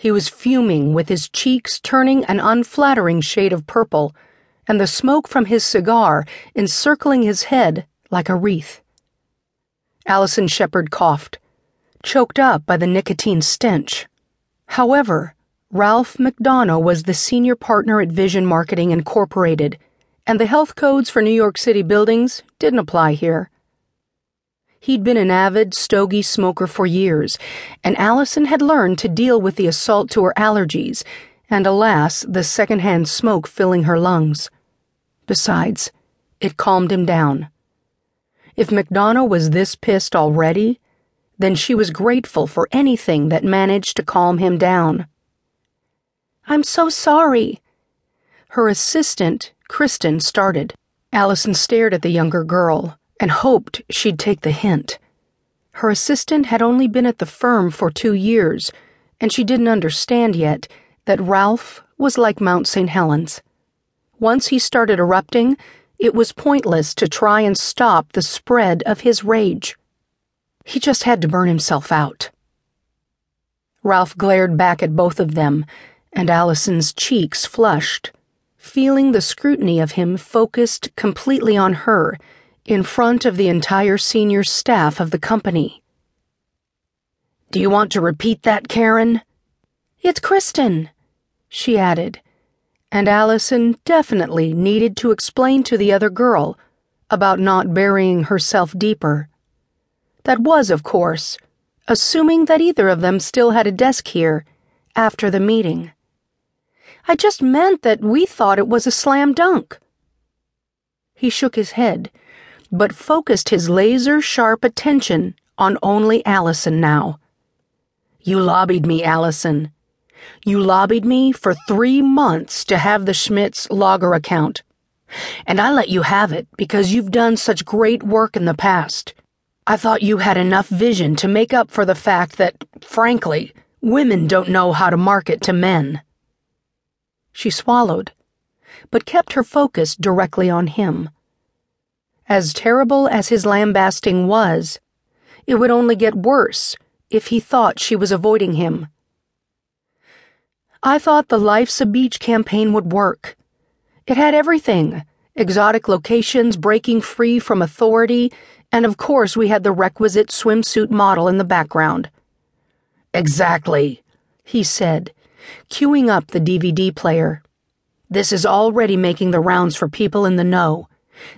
He was fuming with his cheeks turning an unflattering shade of purple and the smoke from his cigar encircling his head like a wreath. Allison Shepard coughed, choked up by the nicotine stench. However, Ralph McDonough was the senior partner at Vision Marketing Incorporated, and the health codes for New York City buildings didn't apply here. He'd been an avid stogie smoker for years, and Allison had learned to deal with the assault to her allergies, and alas, the secondhand smoke filling her lungs. Besides, it calmed him down. If McDonough was this pissed already, then she was grateful for anything that managed to calm him down. I'm so sorry. Her assistant, Kristen, started. Allison stared at the younger girl and hoped she'd take the hint. Her assistant had only been at the firm for two years, and she didn't understand yet that Ralph was like Mount St. Helens. Once he started erupting, it was pointless to try and stop the spread of his rage. He just had to burn himself out. Ralph glared back at both of them and Allison's cheeks flushed, feeling the scrutiny of him focused completely on her in front of the entire senior staff of the company. Do you want to repeat that, Karen? It's Kristen, she added, and Allison definitely needed to explain to the other girl about not burying herself deeper. That was, of course, assuming that either of them still had a desk here after the meeting. I just meant that we thought it was a slam dunk. He shook his head, but focused his laser sharp attention on only Allison now. You lobbied me, Allison. You lobbied me for three months to have the Schmitz Lager account. And I let you have it because you've done such great work in the past. I thought you had enough vision to make up for the fact that, frankly, women don't know how to market to men. She swallowed, but kept her focus directly on him. As terrible as his lambasting was, it would only get worse if he thought she was avoiding him. I thought the Life's a Beach campaign would work. It had everything exotic locations breaking free from authority, and of course, we had the requisite swimsuit model in the background. Exactly, he said queuing up the DVD player. This is already making the rounds for people in the know.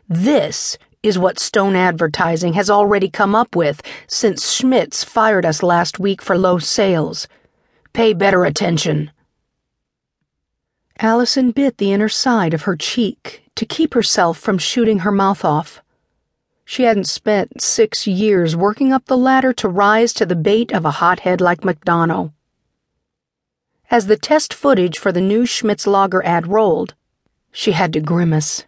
This is what Stone Advertising has already come up with since Schmitz fired us last week for low sales. Pay better attention. Allison bit the inner side of her cheek to keep herself from shooting her mouth off. She hadn't spent six years working up the ladder to rise to the bait of a hothead like McDonough. As the test footage for the new Schmitz Lager ad rolled, she had to grimace.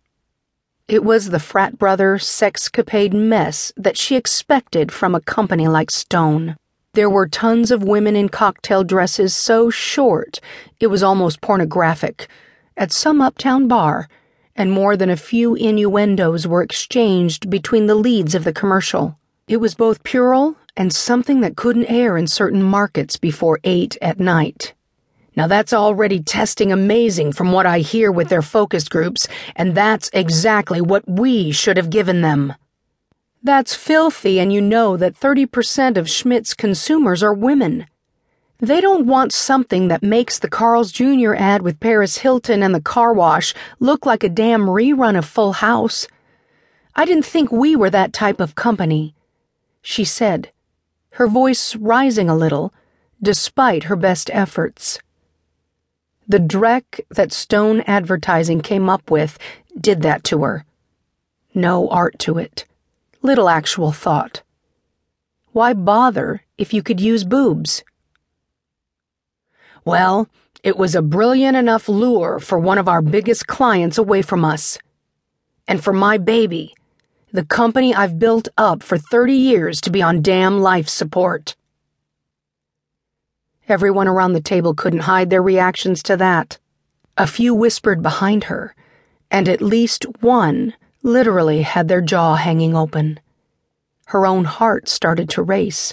It was the frat brother sexcapade mess that she expected from a company like Stone. There were tons of women in cocktail dresses so short it was almost pornographic at some uptown bar, and more than a few innuendos were exchanged between the leads of the commercial. It was both puerile and something that couldn't air in certain markets before eight at night. Now that's already testing amazing from what I hear with their focus groups, and that's exactly what we should have given them. That's filthy, and you know that 30% of Schmitz consumers are women. They don't want something that makes the Carl's Jr. ad with Paris Hilton and the car wash look like a damn rerun of Full House. I didn't think we were that type of company, she said, her voice rising a little, despite her best efforts. The dreck that Stone Advertising came up with did that to her. No art to it. Little actual thought. Why bother if you could use boobs? Well, it was a brilliant enough lure for one of our biggest clients away from us. And for my baby, the company I've built up for 30 years to be on damn life support. Everyone around the table couldn't hide their reactions to that. A few whispered behind her, and at least one literally had their jaw hanging open. Her own heart started to race.